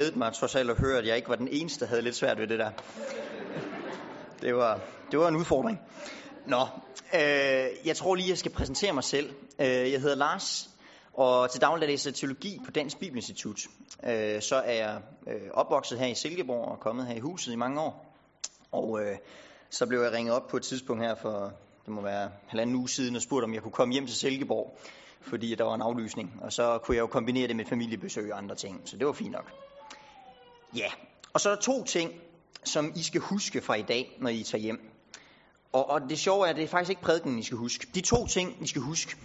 glædet mig trods alt at høre, at jeg ikke var den eneste, der havde lidt svært ved det der. Det var, det var en udfordring. Nå, øh, jeg tror lige, jeg skal præsentere mig selv. Øh, jeg hedder Lars, og til daglig læser jeg teologi på Dansk Bibelinstitut. Øh, så er jeg øh, opvokset her i Silkeborg og kommet her i huset i mange år. Og øh, så blev jeg ringet op på et tidspunkt her for, det må være halvanden uge siden, og spurgte, om jeg kunne komme hjem til Silkeborg, fordi der var en aflysning. Og så kunne jeg jo kombinere det med familiebesøg og andre ting, så det var fint nok. Ja, og så er der to ting, som I skal huske fra i dag, når I tager hjem. Og, og det sjove er, at det er faktisk ikke prædiken, I skal huske. De to ting, I skal huske,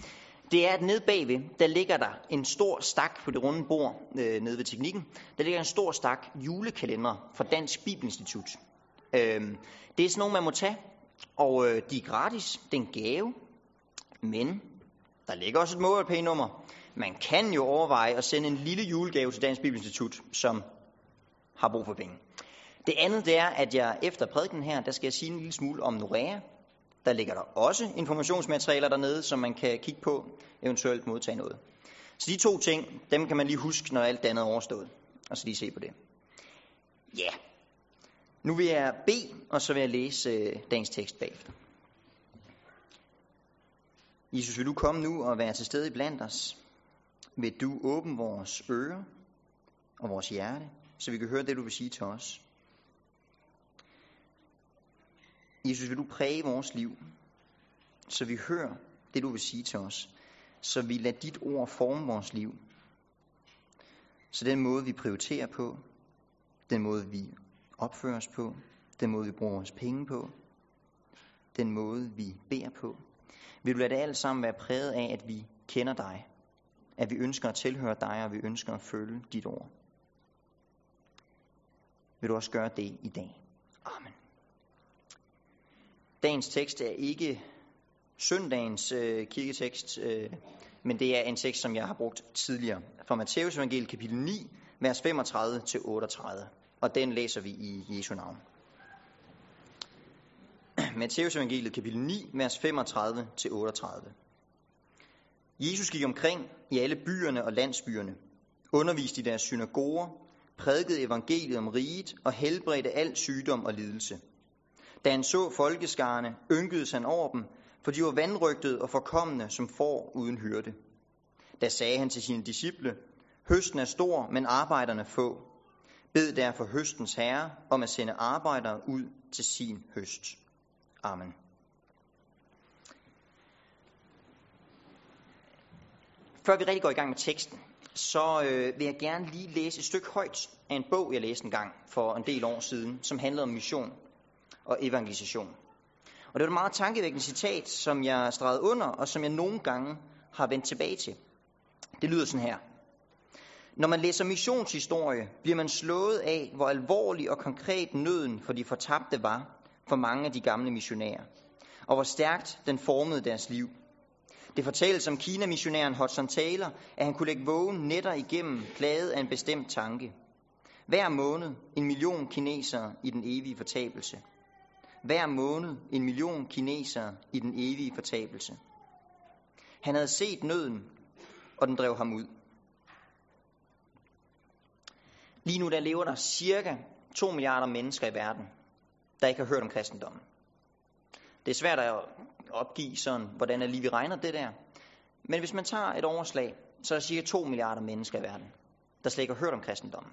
det er, at nede bagved, der ligger der en stor stak på det runde bord øh, nede ved teknikken. Der ligger en stor stak julekalender fra Dansk Bibelinstitut. Øh, det er sådan nogle, man må tage, og øh, de er gratis. Det er en gave. Men der ligger også et MobilePay-nummer. Man kan jo overveje at sende en lille julegave til Dansk Bibelinstitut, som har brug for penge. Det andet det er, at jeg efter prædiken her, der skal jeg sige en lille smule om Norea. Der ligger der også informationsmaterialer dernede, som man kan kigge på, eventuelt modtage noget. Så de to ting, dem kan man lige huske, når alt det andet er overstået. Og så lige se på det. Ja. Nu vil jeg bede, og så vil jeg læse øh, dagens tekst bagefter. Jesus, vil du komme nu og være til stede blandt os? Vil du åbne vores ører og vores hjerte, så vi kan høre det, du vil sige til os? Jesus, vil du præge vores liv, så vi hører det, du vil sige til os, så vi lader dit ord forme vores liv, så den måde, vi prioriterer på, den måde, vi opfører os på, den måde, vi bruger vores penge på, den måde, vi beder på, vil du lade det alt sammen være præget af, at vi kender dig, at vi ønsker at tilhøre dig, og vi ønsker at følge dit ord. Vil du også gøre det i dag? Amen. Dagens tekst er ikke søndagens øh, kirketekst, øh, men det er en tekst, som jeg har brugt tidligere. Fra Matteus evangeliet kapitel 9, vers 35-38. Og den læser vi i Jesu navn. Matteus evangeliet kapitel 9, vers 35-38. Jesus gik omkring i alle byerne og landsbyerne, underviste i deres synagoger, prædikede evangeliet om riget og helbredte al sygdom og lidelse. Da han så folkeskarne, ynkedes han over dem, for de var vandrygtede og forkommende som får uden hyrde. Da sagde han til sine disciple, Høsten er stor, men arbejderne få. Bed derfor høstens herre om at sende arbejdere ud til sin høst. Amen. Før vi rigtig går i gang med teksten, så øh, vil jeg gerne lige læse et stykke højt af en bog, jeg læste en gang for en del år siden, som handlede om mission og evangelisation. Og det var et meget tankevækkende citat, som jeg stregede under, og som jeg nogle gange har vendt tilbage til. Det lyder sådan her. Når man læser missionshistorie, bliver man slået af, hvor alvorlig og konkret nøden for de fortabte var for mange af de gamle missionærer, og hvor stærkt den formede deres liv. Det fortælles om Kina-missionæren Hudson Taylor, at han kunne lægge vågen netter igennem, plaget af en bestemt tanke. Hver måned en million kinesere i den evige fortabelse. Hver måned en million kinesere i den evige fortabelse. Han havde set nøden, og den drev ham ud. Lige nu der lever der cirka 2 milliarder mennesker i verden, der ikke har hørt om kristendommen. Det er svært at opgive sådan, hvordan er lige vi regner det der. Men hvis man tager et overslag, så er der cirka 2 milliarder mennesker i verden, der slet ikke har hørt om kristendommen.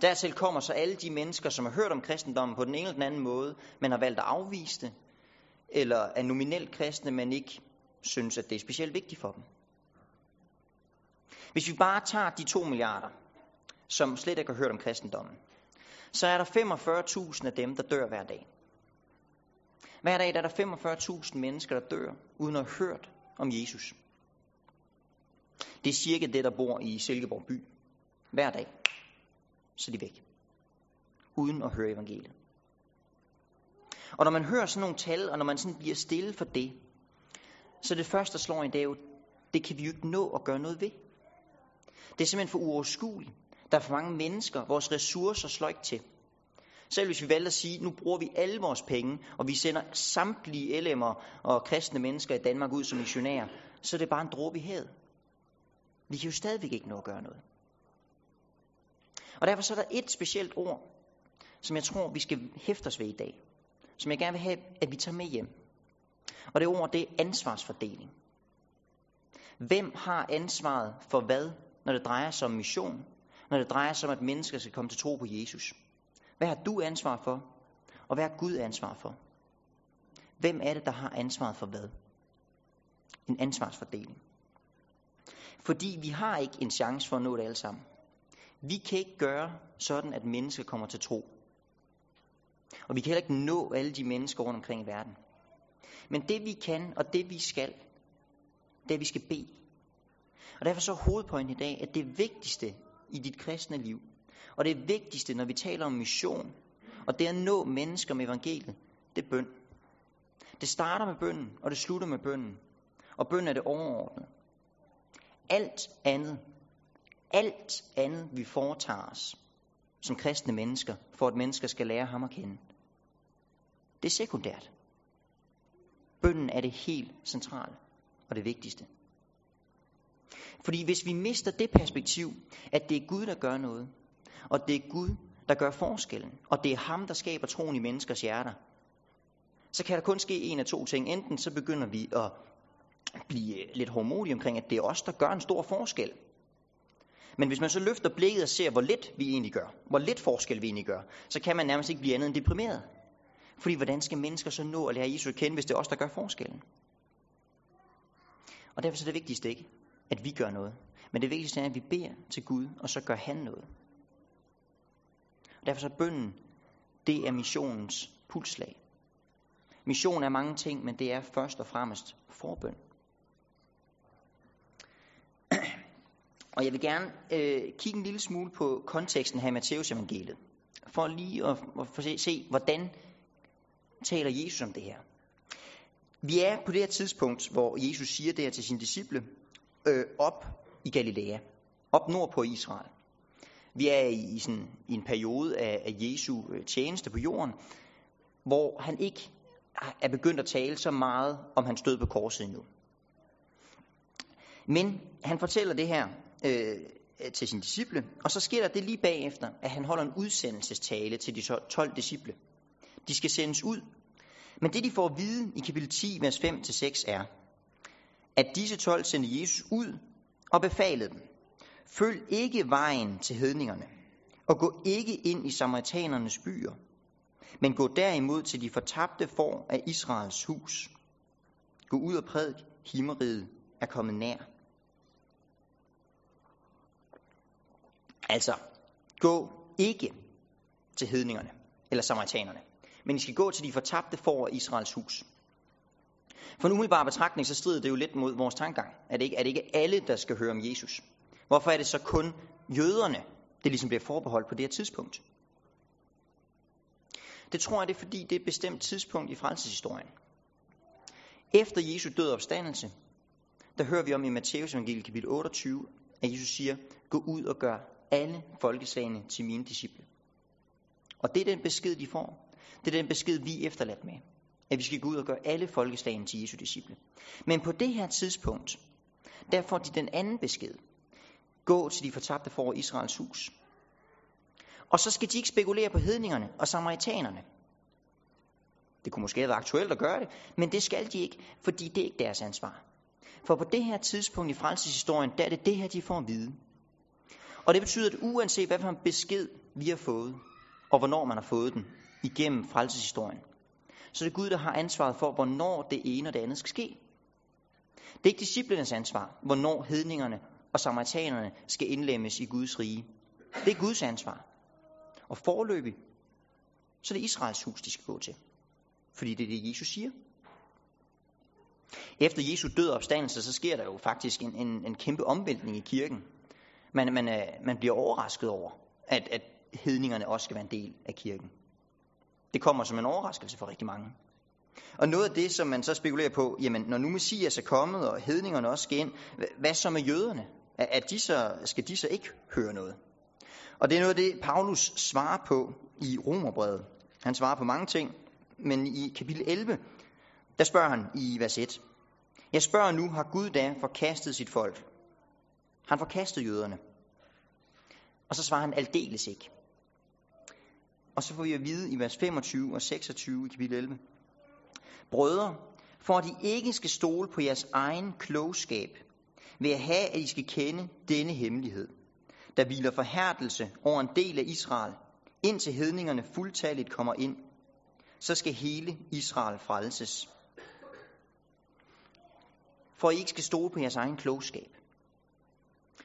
Dertil kommer så alle de mennesker, som har hørt om kristendommen på den ene eller den anden måde, men har valgt at afvise det, eller er nominelt kristne, men ikke synes, at det er specielt vigtigt for dem. Hvis vi bare tager de 2 milliarder, som slet ikke har hørt om kristendommen, så er der 45.000 af dem, der dør hver dag. Hver dag der er der 45.000 mennesker, der dør, uden at have hørt om Jesus. Det er cirka det, der bor i Silkeborg by. Hver dag. Så er de væk. Uden at høre evangeliet. Og når man hører sådan nogle tal, og når man sådan bliver stille for det, så det første, der slår en, dag, det kan vi jo ikke nå at gøre noget ved. Det er simpelthen for uoverskueligt. Der er for mange mennesker, vores ressourcer slår ikke til. Selv hvis vi valgte at sige, nu bruger vi alle vores penge, og vi sender samtlige LM'er og kristne mennesker i Danmark ud som missionærer, så er det bare en dråbe i havet. Vi kan jo stadigvæk ikke nå at gøre noget. Og derfor så er der et specielt ord, som jeg tror, vi skal hæfte os ved i dag. Som jeg gerne vil have, at vi tager med hjem. Og det ord, det er ansvarsfordeling. Hvem har ansvaret for hvad, når det drejer sig om mission? Når det drejer sig om, at mennesker skal komme til tro på Jesus? Hvad har du ansvar for? Og hvad har Gud ansvar for? Hvem er det, der har ansvaret for hvad? En ansvarsfordeling. Fordi vi har ikke en chance for at nå det alle sammen. Vi kan ikke gøre sådan, at mennesker kommer til tro. Og vi kan heller ikke nå alle de mennesker rundt omkring i verden. Men det vi kan, og det vi skal, det er, at vi skal bede. Og derfor så hovedpointen i dag, at det vigtigste i dit kristne liv, og det vigtigste, når vi taler om mission, og det at nå mennesker med evangeliet, det er bøn. Det starter med bønnen, og det slutter med bønnen. Og bøn er det overordnede. Alt andet, alt andet vi foretager os som kristne mennesker, for at mennesker skal lære ham at kende, det er sekundært. Bønnen er det helt centrale og det vigtigste. Fordi hvis vi mister det perspektiv, at det er Gud, der gør noget, og det er Gud, der gør forskellen, og det er ham, der skaber troen i menneskers hjerter, så kan der kun ske en af to ting. Enten så begynder vi at blive lidt hormodige omkring, at det er os, der gør en stor forskel. Men hvis man så løfter blikket og ser, hvor lidt vi egentlig gør, hvor lidt forskel vi egentlig gør, så kan man nærmest ikke blive andet end deprimeret. Fordi hvordan skal mennesker så nå at lære Jesus at kende, hvis det er os, der gør forskellen? Og derfor er det vigtigste ikke, at vi gør noget. Men det vigtigste er, at vi beder til Gud, og så gør han noget. Og derfor så bønden, det er missionens pulslag. Mission er mange ting, men det er først og fremmest forbøn. Og jeg vil gerne øh, kigge en lille smule på konteksten her i Matteus evangeliet, for lige at, at for se, se, hvordan taler Jesus om det her. Vi er på det her tidspunkt, hvor Jesus siger det her til sine disciple, øh, op i Galilea, op nord på Israel. Vi er i, i, sådan, i en periode af, af Jesu øh, tjeneste på jorden, hvor han ikke er begyndt at tale så meget om hans død på korset endnu. Men han fortæller det her øh, til sine disciple, og så sker der det lige bagefter, at han holder en udsendelsestale til de 12 disciple. De skal sendes ud. Men det de får at vide i kapitel 10, vers 5-6 er, at disse 12 sendte Jesus ud og befalede dem. Følg ikke vejen til hedningerne, og gå ikke ind i samaritanernes byer, men gå derimod til de fortabte for af Israels hus. Gå ud og prædik, himmeriget er kommet nær. Altså, gå ikke til hedningerne eller samaritanerne, men I skal gå til de fortabte for af Israels hus. For en umiddelbar betragtning, så strider det jo lidt mod vores tankegang. Er det, ikke, er det ikke alle, der skal høre om Jesus? Hvorfor er det så kun jøderne, det ligesom bliver forbeholdt på det her tidspunkt? Det tror jeg, det er fordi, det er et bestemt tidspunkt i frelseshistorien. Efter Jesu død og opstandelse, der hører vi om i Matteus evangeliet kapitel 28, at Jesus siger, gå ud og gør alle folkeslagene til mine disciple. Og det er den besked, de får. Det er den besked, vi er efterladt med. At vi skal gå ud og gøre alle folkeslagene til Jesu disciple. Men på det her tidspunkt, der får de den anden besked. Gå til de fortabte for Israels hus. Og så skal de ikke spekulere på hedningerne og samaritanerne. Det kunne måske have været aktuelt at gøre det, men det skal de ikke, fordi det er ikke deres ansvar. For på det her tidspunkt i frelseshistorien, der er det det her, de får at vide. Og det betyder, at uanset hvad for en besked vi har fået, og hvornår man har fået den igennem frelseshistorien, så er det Gud, der har ansvaret for, hvornår det ene og det andet skal ske. Det er ikke disciplinens ansvar, hvornår hedningerne og samaritanerne skal indlemmes i Guds rige. Det er Guds ansvar. Og forløbig, så er det Israels hus, de skal gå til. Fordi det er det, Jesus siger. Efter Jesu død og opstandelse, så sker der jo faktisk en, en, en kæmpe omvæltning i kirken. Man, man, øh, man bliver overrasket over, at, at hedningerne også skal være en del af kirken. Det kommer som en overraskelse for rigtig mange. Og noget af det, som man så spekulerer på, jamen når nu Messias er kommet, og hedningerne også skal ind, hvad så med jøderne? At de så, skal de så ikke høre noget? Og det er noget af det, Paulus svarer på i Romerbrevet. Han svarer på mange ting, men i kapitel 11, der spørger han i vers 1. Jeg spørger nu, har Gud da forkastet sit folk? Han forkastet jøderne. Og så svarer han aldeles ikke. Og så får vi at vide i vers 25 og 26 i kapitel 11. Brødre, for at I ikke skal stole på jeres egen klogskab, vil jeg have, at I skal kende denne hemmelighed, der hviler forhærdelse over en del af Israel, indtil hedningerne fuldtalligt kommer ind. Så skal hele Israel frelses. For at I ikke skal stole på jeres egen klogskab,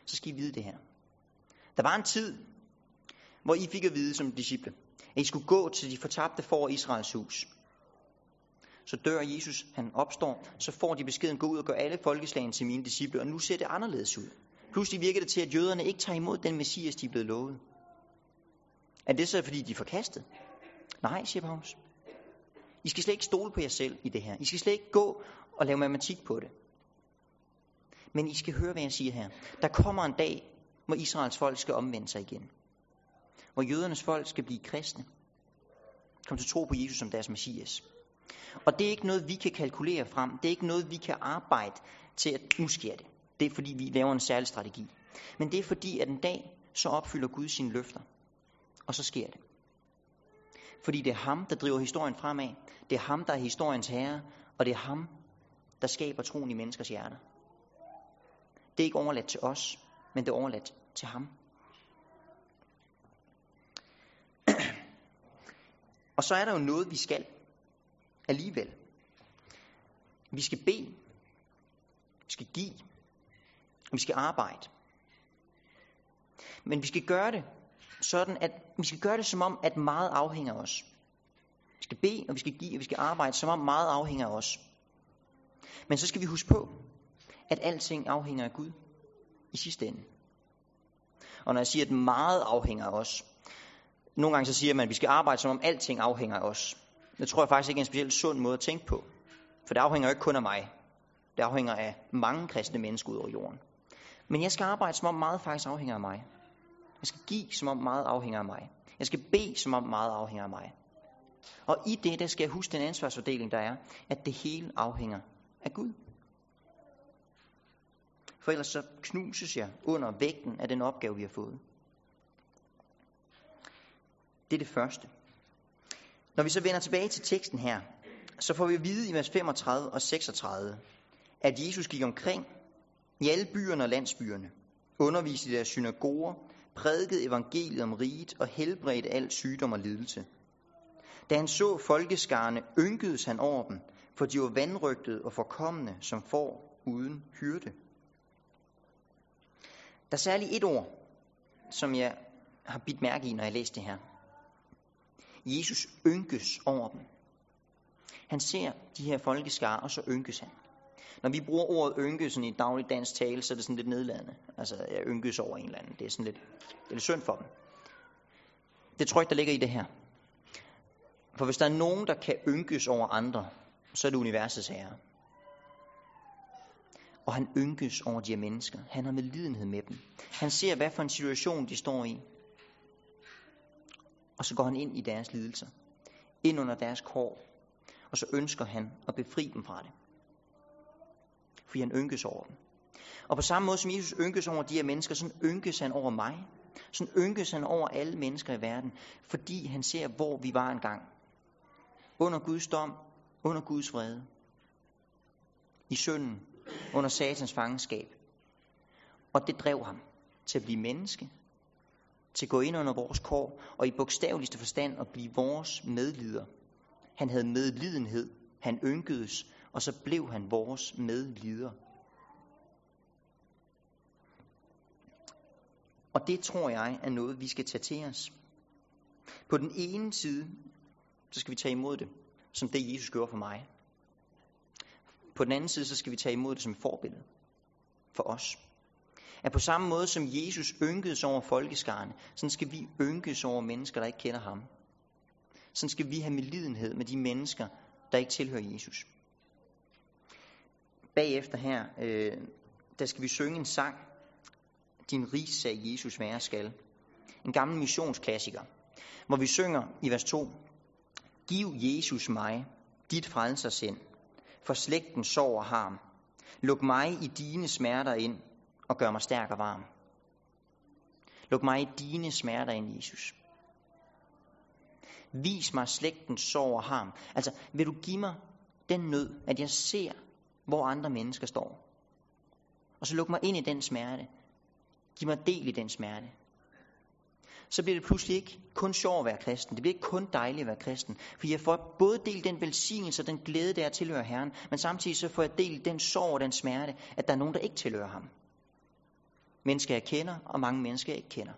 så skal I vide det her. Der var en tid, hvor I fik at vide som disciple, at I skulle gå til de fortabte for Israels hus. Så dør Jesus, han opstår, så får de beskeden, gå ud og gør alle folkeslagene til mine disciple, og nu ser det anderledes ud. Pludselig virker det til, at jøderne ikke tager imod den messias, de er blevet lovet. Er det så, fordi de er forkastet? Nej, siger Paulus. I skal slet ikke stole på jer selv i det her. I skal slet ikke gå og lave matematik på det. Men I skal høre, hvad jeg siger her. Der kommer en dag, hvor Israels folk skal omvende sig igen. Hvor jødernes folk skal blive kristne. Kom til tro på Jesus som deres messias. Og det er ikke noget, vi kan kalkulere frem. Det er ikke noget, vi kan arbejde til, at nu sker det. Det er fordi, vi laver en særlig strategi. Men det er fordi, at en dag, så opfylder Gud sine løfter. Og så sker det. Fordi det er ham, der driver historien fremad. Det er ham, der er historiens herre. Og det er ham, der skaber troen i menneskers hjerter. Det er ikke overladt til os, men det er overladt til ham. Og så er der jo noget, vi skal alligevel. Vi skal bede, vi skal give, og vi skal arbejde. Men vi skal gøre det sådan, at vi skal gøre det som om, at meget afhænger af os. Vi skal bede, og vi skal give, og vi skal arbejde, som om meget afhænger af os. Men så skal vi huske på, at alting afhænger af Gud i sidste ende. Og når jeg siger, at meget afhænger af os, nogle gange så siger man, at vi skal arbejde, som om alting afhænger af os. Det tror jeg faktisk ikke er en specielt sund måde at tænke på. For det afhænger ikke kun af mig. Det afhænger af mange kristne mennesker ud over jorden. Men jeg skal arbejde, som om meget faktisk afhænger af mig. Jeg skal give, som om meget afhænger af mig. Jeg skal bede, som om meget afhænger af mig. Og i det, der skal jeg huske den ansvarsfordeling, der er, at det hele afhænger af Gud. For ellers så knuses jeg under vægten af den opgave, vi har fået. Det er det første. Når vi så vender tilbage til teksten her, så får vi at vide i vers 35 og 36, at Jesus gik omkring i alle byerne og landsbyerne, underviste i deres synagoger, prædikede evangeliet om riget og helbredte al sygdom og lidelse. Da han så folkeskarne, ynkedes han over dem, for de var vandrygtede og forkommende som får uden hyrde. Der er særligt et ord, som jeg har bidt mærke i, når jeg læste det her. Jesus ynkes over dem. Han ser de her folkeskare, og så ynkes han. Når vi bruger ordet ynke sådan i daglig dansk tale, så er det sådan lidt nedladende. Altså, jeg ynkes over en eller anden. Det er sådan lidt, det er lidt synd for dem. Det tror jeg der ligger i det her. For hvis der er nogen, der kan ynkes over andre, så er det universets herre. Og han ynkes over de her mennesker. Han har medlidenhed med dem. Han ser, hvad for en situation de står i. Og så går han ind i deres lidelser. Ind under deres kår. Og så ønsker han at befri dem fra det. Fordi han ynkes over dem. Og på samme måde som Jesus ynkes over de her mennesker, så ynkes han over mig. Så ynkes han over alle mennesker i verden. Fordi han ser, hvor vi var engang. Under Guds dom. Under Guds vrede. I synden. Under satans fangenskab. Og det drev ham til at blive menneske til at gå ind under vores kår, og i bogstaveligste forstand at blive vores medlider. Han havde medlidenhed, han ynkedes, og så blev han vores medlider. Og det tror jeg er noget, vi skal tage til os. På den ene side, så skal vi tage imod det, som det Jesus gjorde for mig. På den anden side, så skal vi tage imod det som et forbillede for os at på samme måde som Jesus ynkedes over folkeskaren, så skal vi ynkes over mennesker, der ikke kender ham. Så skal vi have medlidenhed med de mennesker, der ikke tilhører Jesus. Bagefter her, øh, der skal vi synge en sang, Din rigssag Jesus være skal. En gammel missionsklassiker, hvor vi synger i vers 2, Giv Jesus mig, dit frelsersind, for slægten sover ham. harm. Luk mig i dine smerter ind, og gør mig stærk og varm. Luk mig i dine smerter ind, Jesus. Vis mig slægtens sorg og harm. Altså, vil du give mig den nød, at jeg ser, hvor andre mennesker står? Og så luk mig ind i den smerte. Giv mig del i den smerte. Så bliver det pludselig ikke kun sjov at være kristen. Det bliver ikke kun dejligt at være kristen. For jeg får både del den velsignelse og den glæde, der tilhører Herren, men samtidig så får jeg del den sorg og den smerte, at der er nogen, der ikke tilhører ham. Mennesker, jeg kender, og mange mennesker, jeg ikke kender.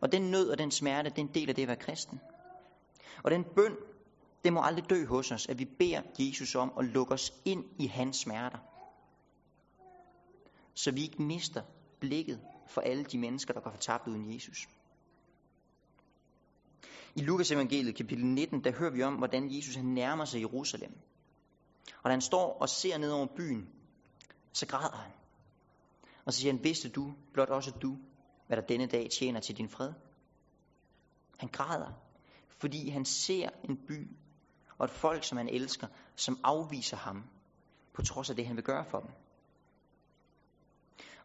Og den nød og den smerte, det er en del af det at være kristen. Og den bøn, det må aldrig dø hos os, at vi beder Jesus om at lukke os ind i hans smerter. Så vi ikke mister blikket for alle de mennesker, der går fortabt uden Jesus. I Lukas evangeliet kapitel 19, der hører vi om, hvordan Jesus han nærmer sig Jerusalem. Og da han står og ser ned over byen, så græder han. Og så siger han, vidste du, blot også du, hvad der denne dag tjener til din fred? Han græder, fordi han ser en by og et folk, som han elsker, som afviser ham, på trods af det, han vil gøre for dem.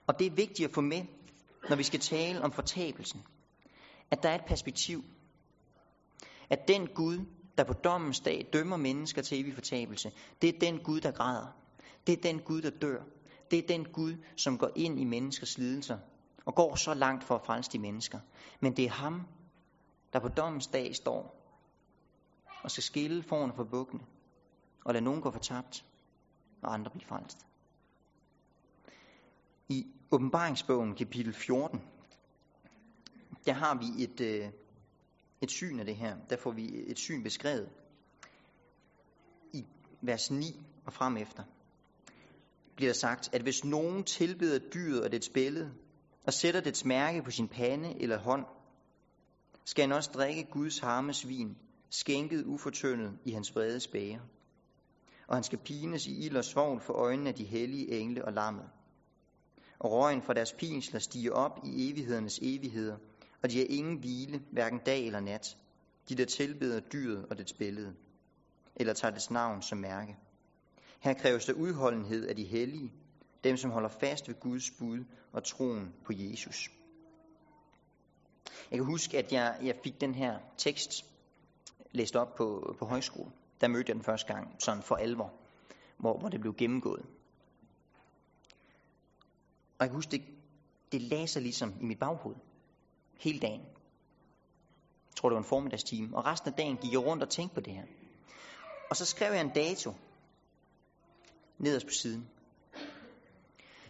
Og det er vigtigt at få med, når vi skal tale om fortabelsen, at der er et perspektiv. At den Gud, der på dommens dag dømmer mennesker til evig fortabelse, det er den Gud, der græder. Det er den Gud, der dør. Det er den Gud, som går ind i menneskers lidelser og går så langt for at frelse de mennesker. Men det er ham, der på dommens dag står og skal skille forne for bukkene og lade nogen gå fortabt og andre blive frelst. I åbenbaringsbogen kapitel 14, der har vi et, øh, et syn af det her. Der får vi et syn beskrevet i vers 9 og frem efter. Bliver sagt, at hvis nogen tilbeder dyret og dets billede, og sætter dets mærke på sin pande eller hånd, skal han også drikke Guds harmes vin, skænket ufortyndet i hans vrede spæger. Og han skal pines i ild og svovl for øjnene af de hellige engle og lammet og røgen fra deres pinsler stiger op i evighedernes evigheder, og de har ingen hvile, hverken dag eller nat, de der tilbeder dyret og dets billede, eller tager dets navn som mærke. Her kræves der udholdenhed af de hellige, dem som holder fast ved Guds bud og troen på Jesus. Jeg kan huske, at jeg, jeg fik den her tekst læst op på, på højskole. Der mødte jeg den første gang, sådan for alvor, hvor, hvor det blev gennemgået. Og jeg kan huske, det, det lagde sig ligesom i mit baghoved. Hele dagen. Jeg tror, det var en formiddagstime. Og resten af dagen gik jeg rundt og tænkte på det her. Og så skrev jeg en dato nederst på siden.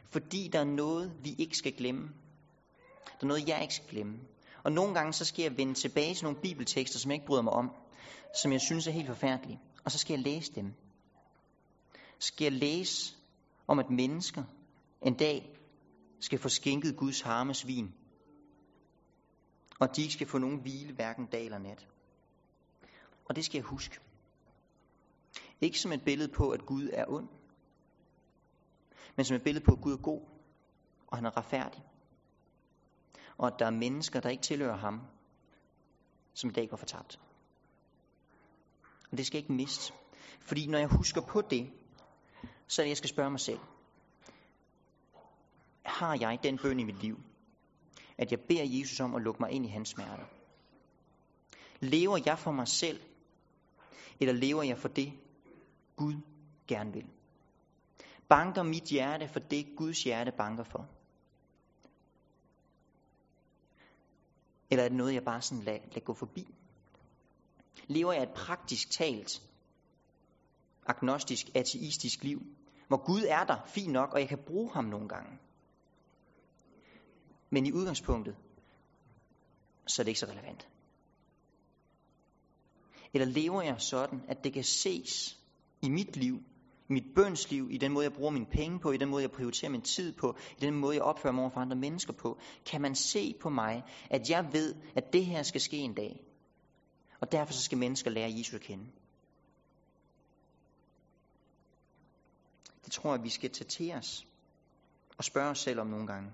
Fordi der er noget, vi ikke skal glemme. Der er noget, jeg ikke skal glemme. Og nogle gange, så skal jeg vende tilbage til nogle bibeltekster, som jeg ikke bryder mig om. Som jeg synes er helt forfærdelige. Og så skal jeg læse dem. Så skal jeg læse om, at mennesker en dag skal få skænket Guds harmes vin, og de ikke skal få nogen hvile, hverken dag eller nat. Og det skal jeg huske. Ikke som et billede på, at Gud er ond, men som et billede på, at Gud er god, og han er retfærdig. Og at der er mennesker, der ikke tilhører ham, som i dag går fortabt. Og det skal jeg ikke miste. Fordi når jeg husker på det, så er det, jeg skal spørge mig selv har jeg den bøn i mit liv, at jeg beder Jesus om at lukke mig ind i hans smerter? Lever jeg for mig selv, eller lever jeg for det, Gud gerne vil? Banker mit hjerte for det, Guds hjerte banker for? Eller er det noget, jeg bare sådan lader, lader gå forbi? Lever jeg et praktisk talt, agnostisk, ateistisk liv, hvor Gud er der, fint nok, og jeg kan bruge ham nogle gange? Men i udgangspunktet, så er det ikke så relevant. Eller lever jeg sådan, at det kan ses i mit liv, mit bønsliv, i den måde, jeg bruger mine penge på, i den måde, jeg prioriterer min tid på, i den måde, jeg opfører mig over for andre mennesker på, kan man se på mig, at jeg ved, at det her skal ske en dag. Og derfor så skal mennesker lære Jesus at kende. Det tror jeg, vi skal tage til os og spørge os selv om nogle gange.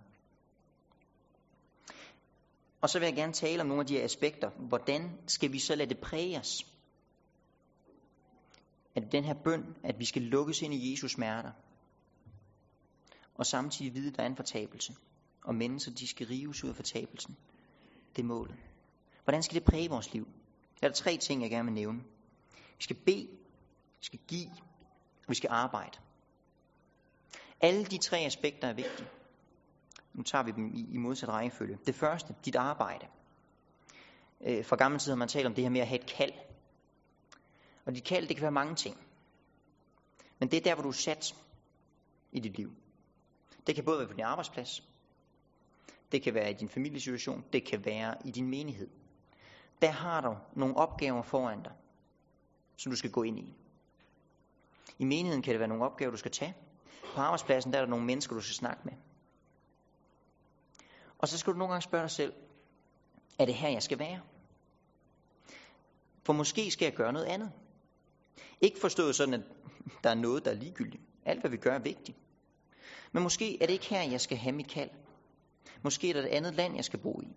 Og så vil jeg gerne tale om nogle af de her aspekter. Hvordan skal vi så lade det præge os? At den her bøn, at vi skal lukkes ind i Jesus smerter, og samtidig vide, at der er en fortabelse, og mennesker, de skal rives ud af fortabelsen. Det er målet. Hvordan skal det præge vores liv? Der er tre ting, jeg gerne vil nævne. Vi skal bede, vi skal give, og vi skal arbejde. Alle de tre aspekter er vigtige. Nu tager vi dem i, i modsat rækkefølge. Det første, dit arbejde. Øh, fra gammel tid har man talt om det her med at have et kald. Og dit kald, det kan være mange ting. Men det er der, hvor du er sat i dit liv. Det kan både være på din arbejdsplads, det kan være i din familiesituation, det kan være i din menighed. Der har du nogle opgaver foran dig, som du skal gå ind i. I menigheden kan det være nogle opgaver, du skal tage. På arbejdspladsen der er der nogle mennesker, du skal snakke med. Og så skal du nogle gange spørge dig selv, er det her, jeg skal være? For måske skal jeg gøre noget andet. Ikke forstået sådan, at der er noget, der er ligegyldigt. Alt, hvad vi gør, er vigtigt. Men måske er det ikke her, jeg skal have mit kald. Måske er der et andet land, jeg skal bo i.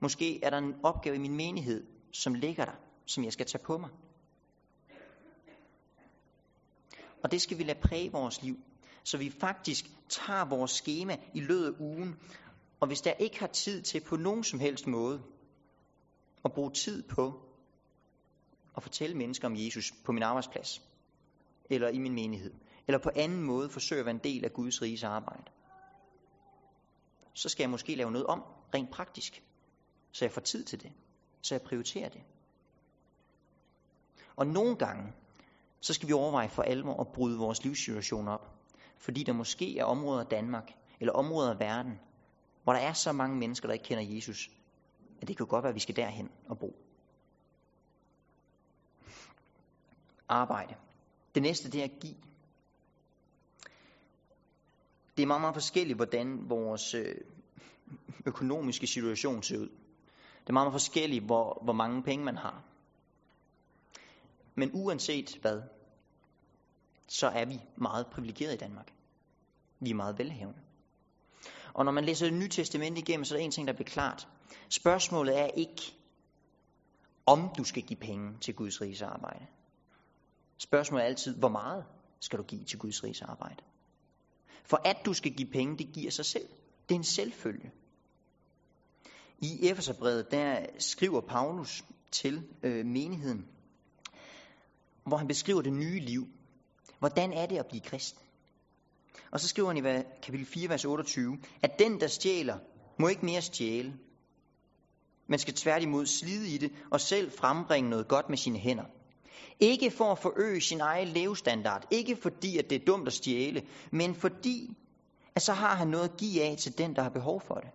Måske er der en opgave i min menighed, som ligger der, som jeg skal tage på mig. Og det skal vi lade præge vores liv, så vi faktisk tager vores schema i løbet af ugen, og hvis der ikke har tid til på nogen som helst måde at bruge tid på at fortælle mennesker om Jesus på min arbejdsplads, eller i min menighed, eller på anden måde forsøge at være en del af Guds riges arbejde, så skal jeg måske lave noget om, rent praktisk, så jeg får tid til det, så jeg prioriterer det. Og nogle gange, så skal vi overveje for alvor at bryde vores livssituation op, fordi der måske er områder af Danmark, eller områder af verden, hvor der er så mange mennesker, der ikke kender Jesus, at det kan godt være, at vi skal derhen og bo. Arbejde. Det næste, det er at give. Det er meget, meget forskelligt, hvordan vores øh, økonomiske situation ser ud. Det er meget, meget forskelligt, hvor, hvor mange penge man har. Men uanset hvad, så er vi meget privilegerede i Danmark. Vi er meget velhavende. Og når man læser det nye testament igennem, så er der en ting, der bliver klart. Spørgsmålet er ikke, om du skal give penge til Guds riges arbejde. Spørgsmålet er altid, hvor meget skal du give til Guds rigs arbejde? For at du skal give penge, det giver sig selv. Det er en selvfølge. I Efeserbrevet, der skriver Paulus til øh, menigheden, hvor han beskriver det nye liv. Hvordan er det at blive kristen? Og så skriver han i kapitel 4, vers 28, at den, der stjæler, må ikke mere stjæle, Man skal tværtimod slide i det og selv frembringe noget godt med sine hænder. Ikke for at forøge sin egen levestandard, ikke fordi, at det er dumt at stjæle, men fordi, at så har han noget at give af til den, der har behov for det.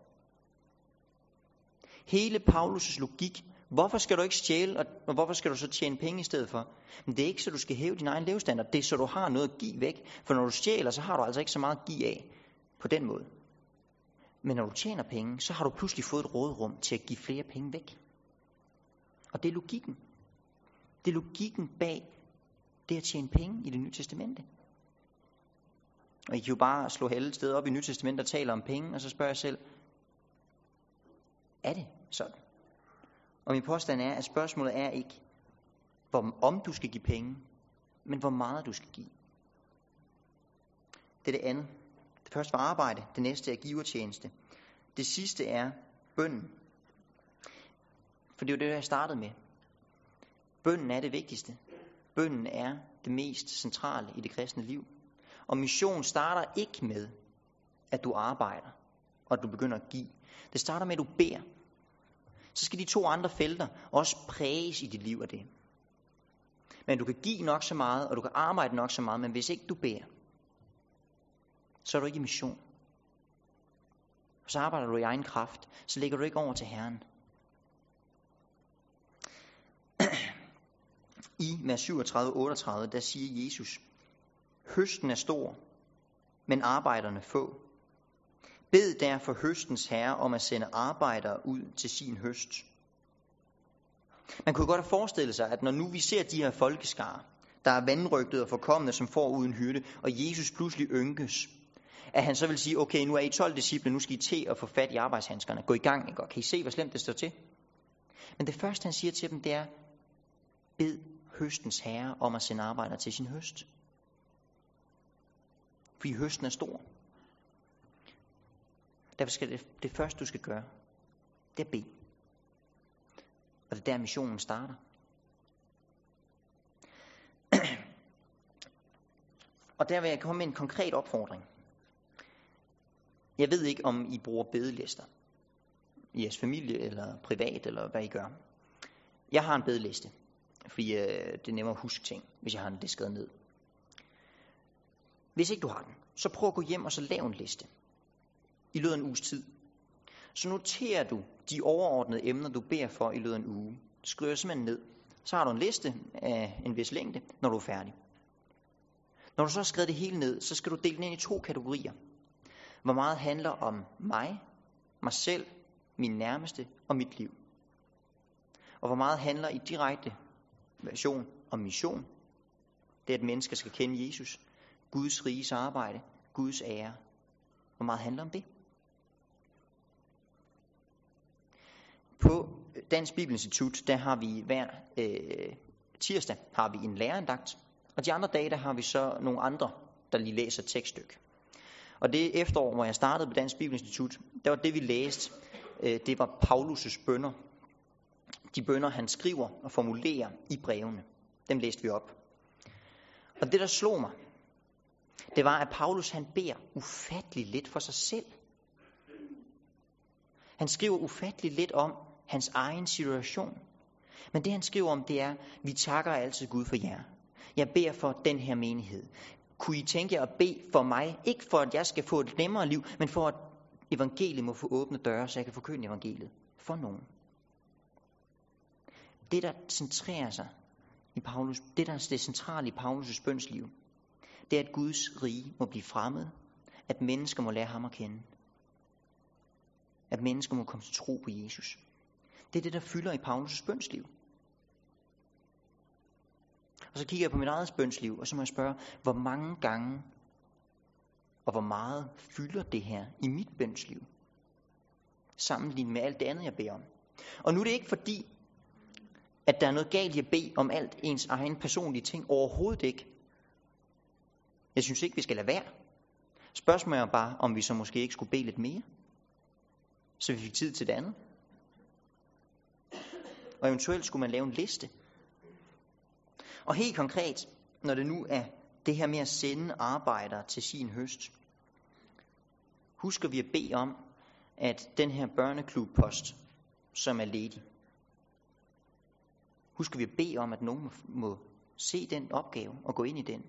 Hele Paulus' logik, hvorfor skal du ikke stjæle, og hvorfor skal du så tjene penge i stedet for? Men det er ikke så, du skal hæve din egen levestandard, det er så, du har noget at give væk. For når du stjæler, så har du altså ikke så meget at give af på den måde. Men når du tjener penge, så har du pludselig fået et rådrum til at give flere penge væk. Og det er logikken. Det er logikken bag det at tjene penge i det nye testamente. Og I kan jo bare slå alle steder op i Nye Testament og tale om penge, og så spørger jeg selv, er det sådan? Og min påstand er, at spørgsmålet er ikke, hvor, om du skal give penge, men hvor meget du skal give. Det er det andet. Det første var arbejde, det næste er givertjeneste. Det sidste er bønden. For det er jo det, jeg startede med. Bønden er det vigtigste. Bønden er det mest centrale i det kristne liv. Og mission starter ikke med, at du arbejder, og at du begynder at give. Det starter med, at du beder. Så skal de to andre felter også præges i dit liv af det. Men du kan give nok så meget, og du kan arbejde nok så meget, men hvis ikke du beder, så er du ikke i mission. Så arbejder du i egen kraft, så lægger du ikke over til Herren. I vers 37-38, der siger Jesus, Høsten er stor, men arbejderne få. Bed derfor høstens herre om at sende arbejdere ud til sin høst. Man kunne godt have forestillet sig, at når nu vi ser de her folkeskare, der er vandrygtet og forkommende, som får uden hyrde, og Jesus pludselig ynkes, at han så vil sige, okay, nu er I 12 disciple, nu skal I til at få fat i arbejdshandskerne. Gå i gang, ikke? kan I se, hvor slemt det står til? Men det første, han siger til dem, det er, bed høstens herre om at sende arbejder til sin høst fordi høsten er stor. Derfor skal det, det første, du skal gøre, det er bede. Og det er der, missionen starter. Og der vil jeg komme med en konkret opfordring. Jeg ved ikke, om I bruger bedelister i jeres familie, eller privat, eller hvad I gør. Jeg har en bedeliste, fordi øh, det er nemmere at huske ting, hvis jeg har det skrevet ned. Hvis ikke du har den, så prøv at gå hjem og så lav en liste i løbet af en uges tid. Så noterer du de overordnede emner, du beder for i løbet af en uge. Skriver simpelthen ned. Så har du en liste af en vis længde, når du er færdig. Når du så har skrevet det hele ned, så skal du dele den ind i to kategorier. Hvor meget handler om mig, mig selv, min nærmeste og mit liv. Og hvor meget handler i direkte version om mission. Det er, at mennesker skal kende Jesus. Guds riges arbejde. Guds ære. Hvor meget handler om det? På Dansk Bibelinstitut, der har vi hver øh, tirsdag har vi en lærerandagt, og de andre dage, der har vi så nogle andre, der lige læser tekststykke. Og det efterår, hvor jeg startede på Dansk Bibelinstitut, der var det, vi læste, øh, det var Paulus' bønder. De bønder, han skriver og formulerer i brevene. Dem læste vi op. Og det, der slog mig, det var, at Paulus han beder ufattelig lidt for sig selv. Han skriver ufattelig lidt om hans egen situation. Men det han skriver om, det er, vi takker altid Gud for jer. Jeg beder for den her menighed. Kunne I tænke jer at bede for mig? Ikke for, at jeg skal få et nemmere liv, men for, at evangeliet må få åbne døre, så jeg kan forkynde evangeliet for nogen. Det, der centrerer sig i Paulus, det, der er det centrale i Paulus' bønsliv, det er, at Guds rige må blive fremmed, at mennesker må lære ham at kende. At mennesker må komme til tro på Jesus. Det er det, der fylder i Paulus' bønsliv. Og så kigger jeg på mit eget bønsliv, og så må jeg spørge, hvor mange gange og hvor meget fylder det her i mit bønsliv? Sammenlignet med alt det andet, jeg beder om. Og nu er det ikke fordi, at der er noget galt i at bede om alt ens egen personlige ting. Overhovedet ikke. Jeg synes ikke, vi skal lade være. Spørgsmålet er bare, om vi så måske ikke skulle bede lidt mere. Så vi fik tid til det andet. Og eventuelt skulle man lave en liste. Og helt konkret, når det nu er det her med at sende arbejdere til sin høst, husker vi at bede om, at den her børneklubpost, som er ledig, husker vi at bede om, at nogen må se den opgave og gå ind i den.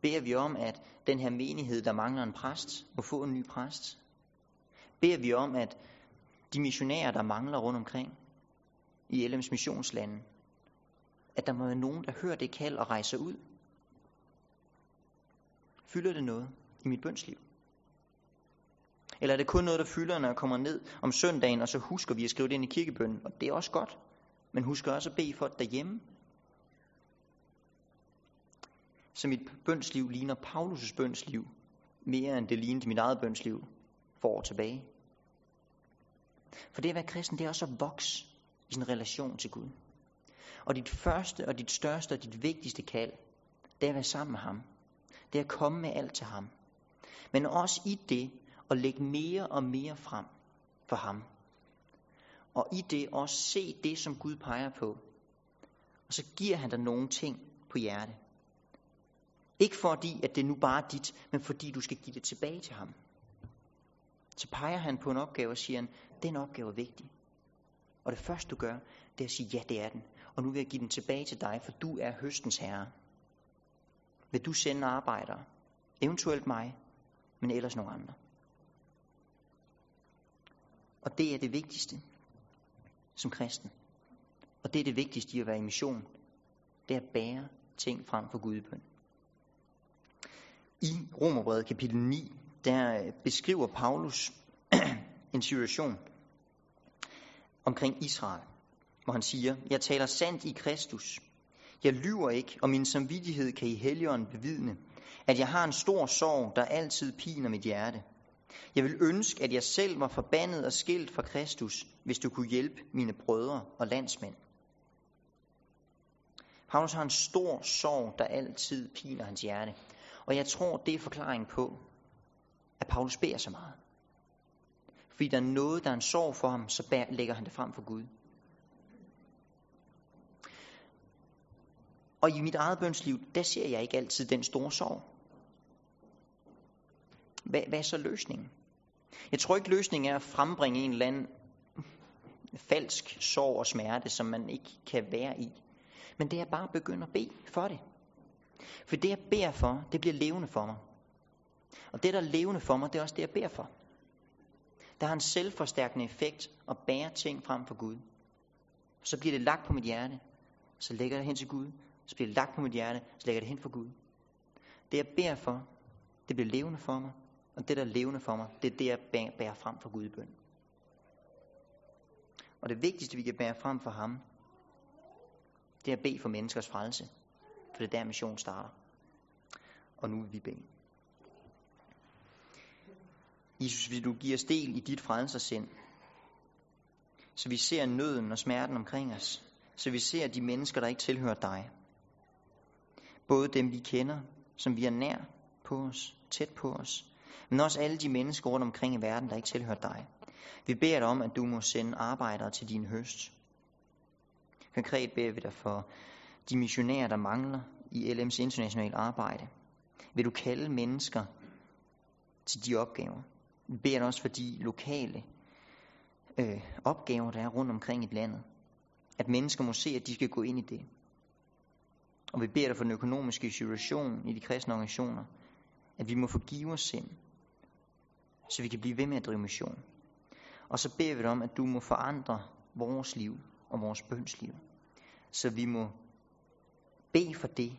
Beder vi om, at den her menighed, der mangler en præst, må få en ny præst. Beder vi om, at de missionærer, der mangler rundt omkring i LM's missionslande, at der må være nogen, der hører det kald og rejser ud. Fylder det noget i mit bønsliv? Eller er det kun noget, der fylder, når jeg kommer ned om søndagen, og så husker vi at skrive det ind i kirkebønnen? Og det er også godt. Men husk også at bede for det derhjemme. Så mit bønsliv ligner Paulus' bønsliv mere end det lignede mit eget bønsliv for år tilbage. For det at være kristen, det er også at vokse i sin relation til Gud. Og dit første og dit største og dit vigtigste kald, det er at være sammen med ham. Det er at komme med alt til ham. Men også i det at lægge mere og mere frem for ham. Og i det også se det, som Gud peger på. Og så giver han dig nogle ting på hjerte. Ikke fordi, at det nu bare er dit, men fordi du skal give det tilbage til ham. Så peger han på en opgave og siger, han, den opgave er vigtig. Og det første du gør, det er at sige, ja det er den. Og nu vil jeg give den tilbage til dig, for du er høstens herre. Vil du sende arbejdere? Eventuelt mig, men ellers nogle andre. Og det er det vigtigste som kristen. Og det er det vigtigste i at være i mission. Det er at bære ting frem for Gud i bøn. I Romerbrevet kapitel 9, der øh, beskriver Paulus en situation omkring Israel, hvor han siger, jeg taler sandt i Kristus. Jeg lyver ikke, og min samvittighed kan i helligånden bevidne, at jeg har en stor sorg, der altid piner mit hjerte. Jeg vil ønske, at jeg selv var forbandet og skilt fra Kristus, hvis du kunne hjælpe mine brødre og landsmænd. Paulus har en stor sorg, der altid piner hans hjerte. Og jeg tror, det er forklaring på, at Paulus beder så meget. Fordi der er noget, der er en sorg for ham, så lægger han det frem for Gud. Og i mit eget bønsliv, der ser jeg ikke altid den store sorg. Hvad, hvad er så løsningen? Jeg tror ikke, løsningen er at frembringe en eller anden falsk sorg og smerte, som man ikke kan være i. Men det er bare at begynde at bede for det. For det, jeg beder for, det bliver levende for mig. Og det, der er levende for mig, det er også det, jeg beder for. Der har en selvforstærkende effekt at bære ting frem for Gud. Så bliver det lagt på mit hjerte, så lægger jeg det hen til Gud. Så bliver det lagt på mit hjerte, så lægger jeg det hen for Gud. Det, jeg beder for, det bliver levende for mig. Og det, der er levende for mig, det er det, jeg bærer frem for Gud i bøn. Og det vigtigste, vi kan bære frem for ham, det er at bede for menneskers frelse. For det er der, mission starter. Og nu vil vi bede. Jesus, vil du give os del i dit frelsersind, så vi ser nøden og smerten omkring os, så vi ser de mennesker, der ikke tilhører dig. Både dem, vi kender, som vi er nær på os, tæt på os, men også alle de mennesker rundt omkring i verden, der ikke tilhører dig. Vi beder dig om, at du må sende arbejdere til din høst. Konkret beder vi dig for de missionærer, der mangler i LM's internationale arbejde. Vil du kalde mennesker til de opgaver? Vi beder dig også for de lokale øh, opgaver, der er rundt omkring i landet. At mennesker må se, at de skal gå ind i det. Og vi beder dig for den økonomiske situation i de kristne organisationer, at vi må forgive os sind, så vi kan blive ved med at drive mission. Og så beder vi dig om, at du må forandre vores liv og vores bønsliv, så vi må bede for det,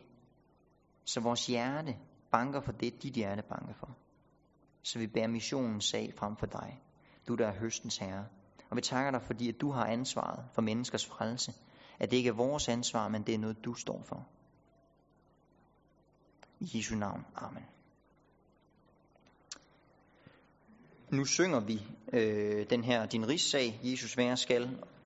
så vores hjerte banker for det, dit hjerte banker for. Så vi bærer missionens sag frem for dig, du der er høstens herre. Og vi takker dig, fordi at du har ansvaret for menneskers frelse. At det ikke er vores ansvar, men det er noget, du står for. I Jesu navn. Amen. Nu synger vi øh, den her din rigssag, Jesus være skal,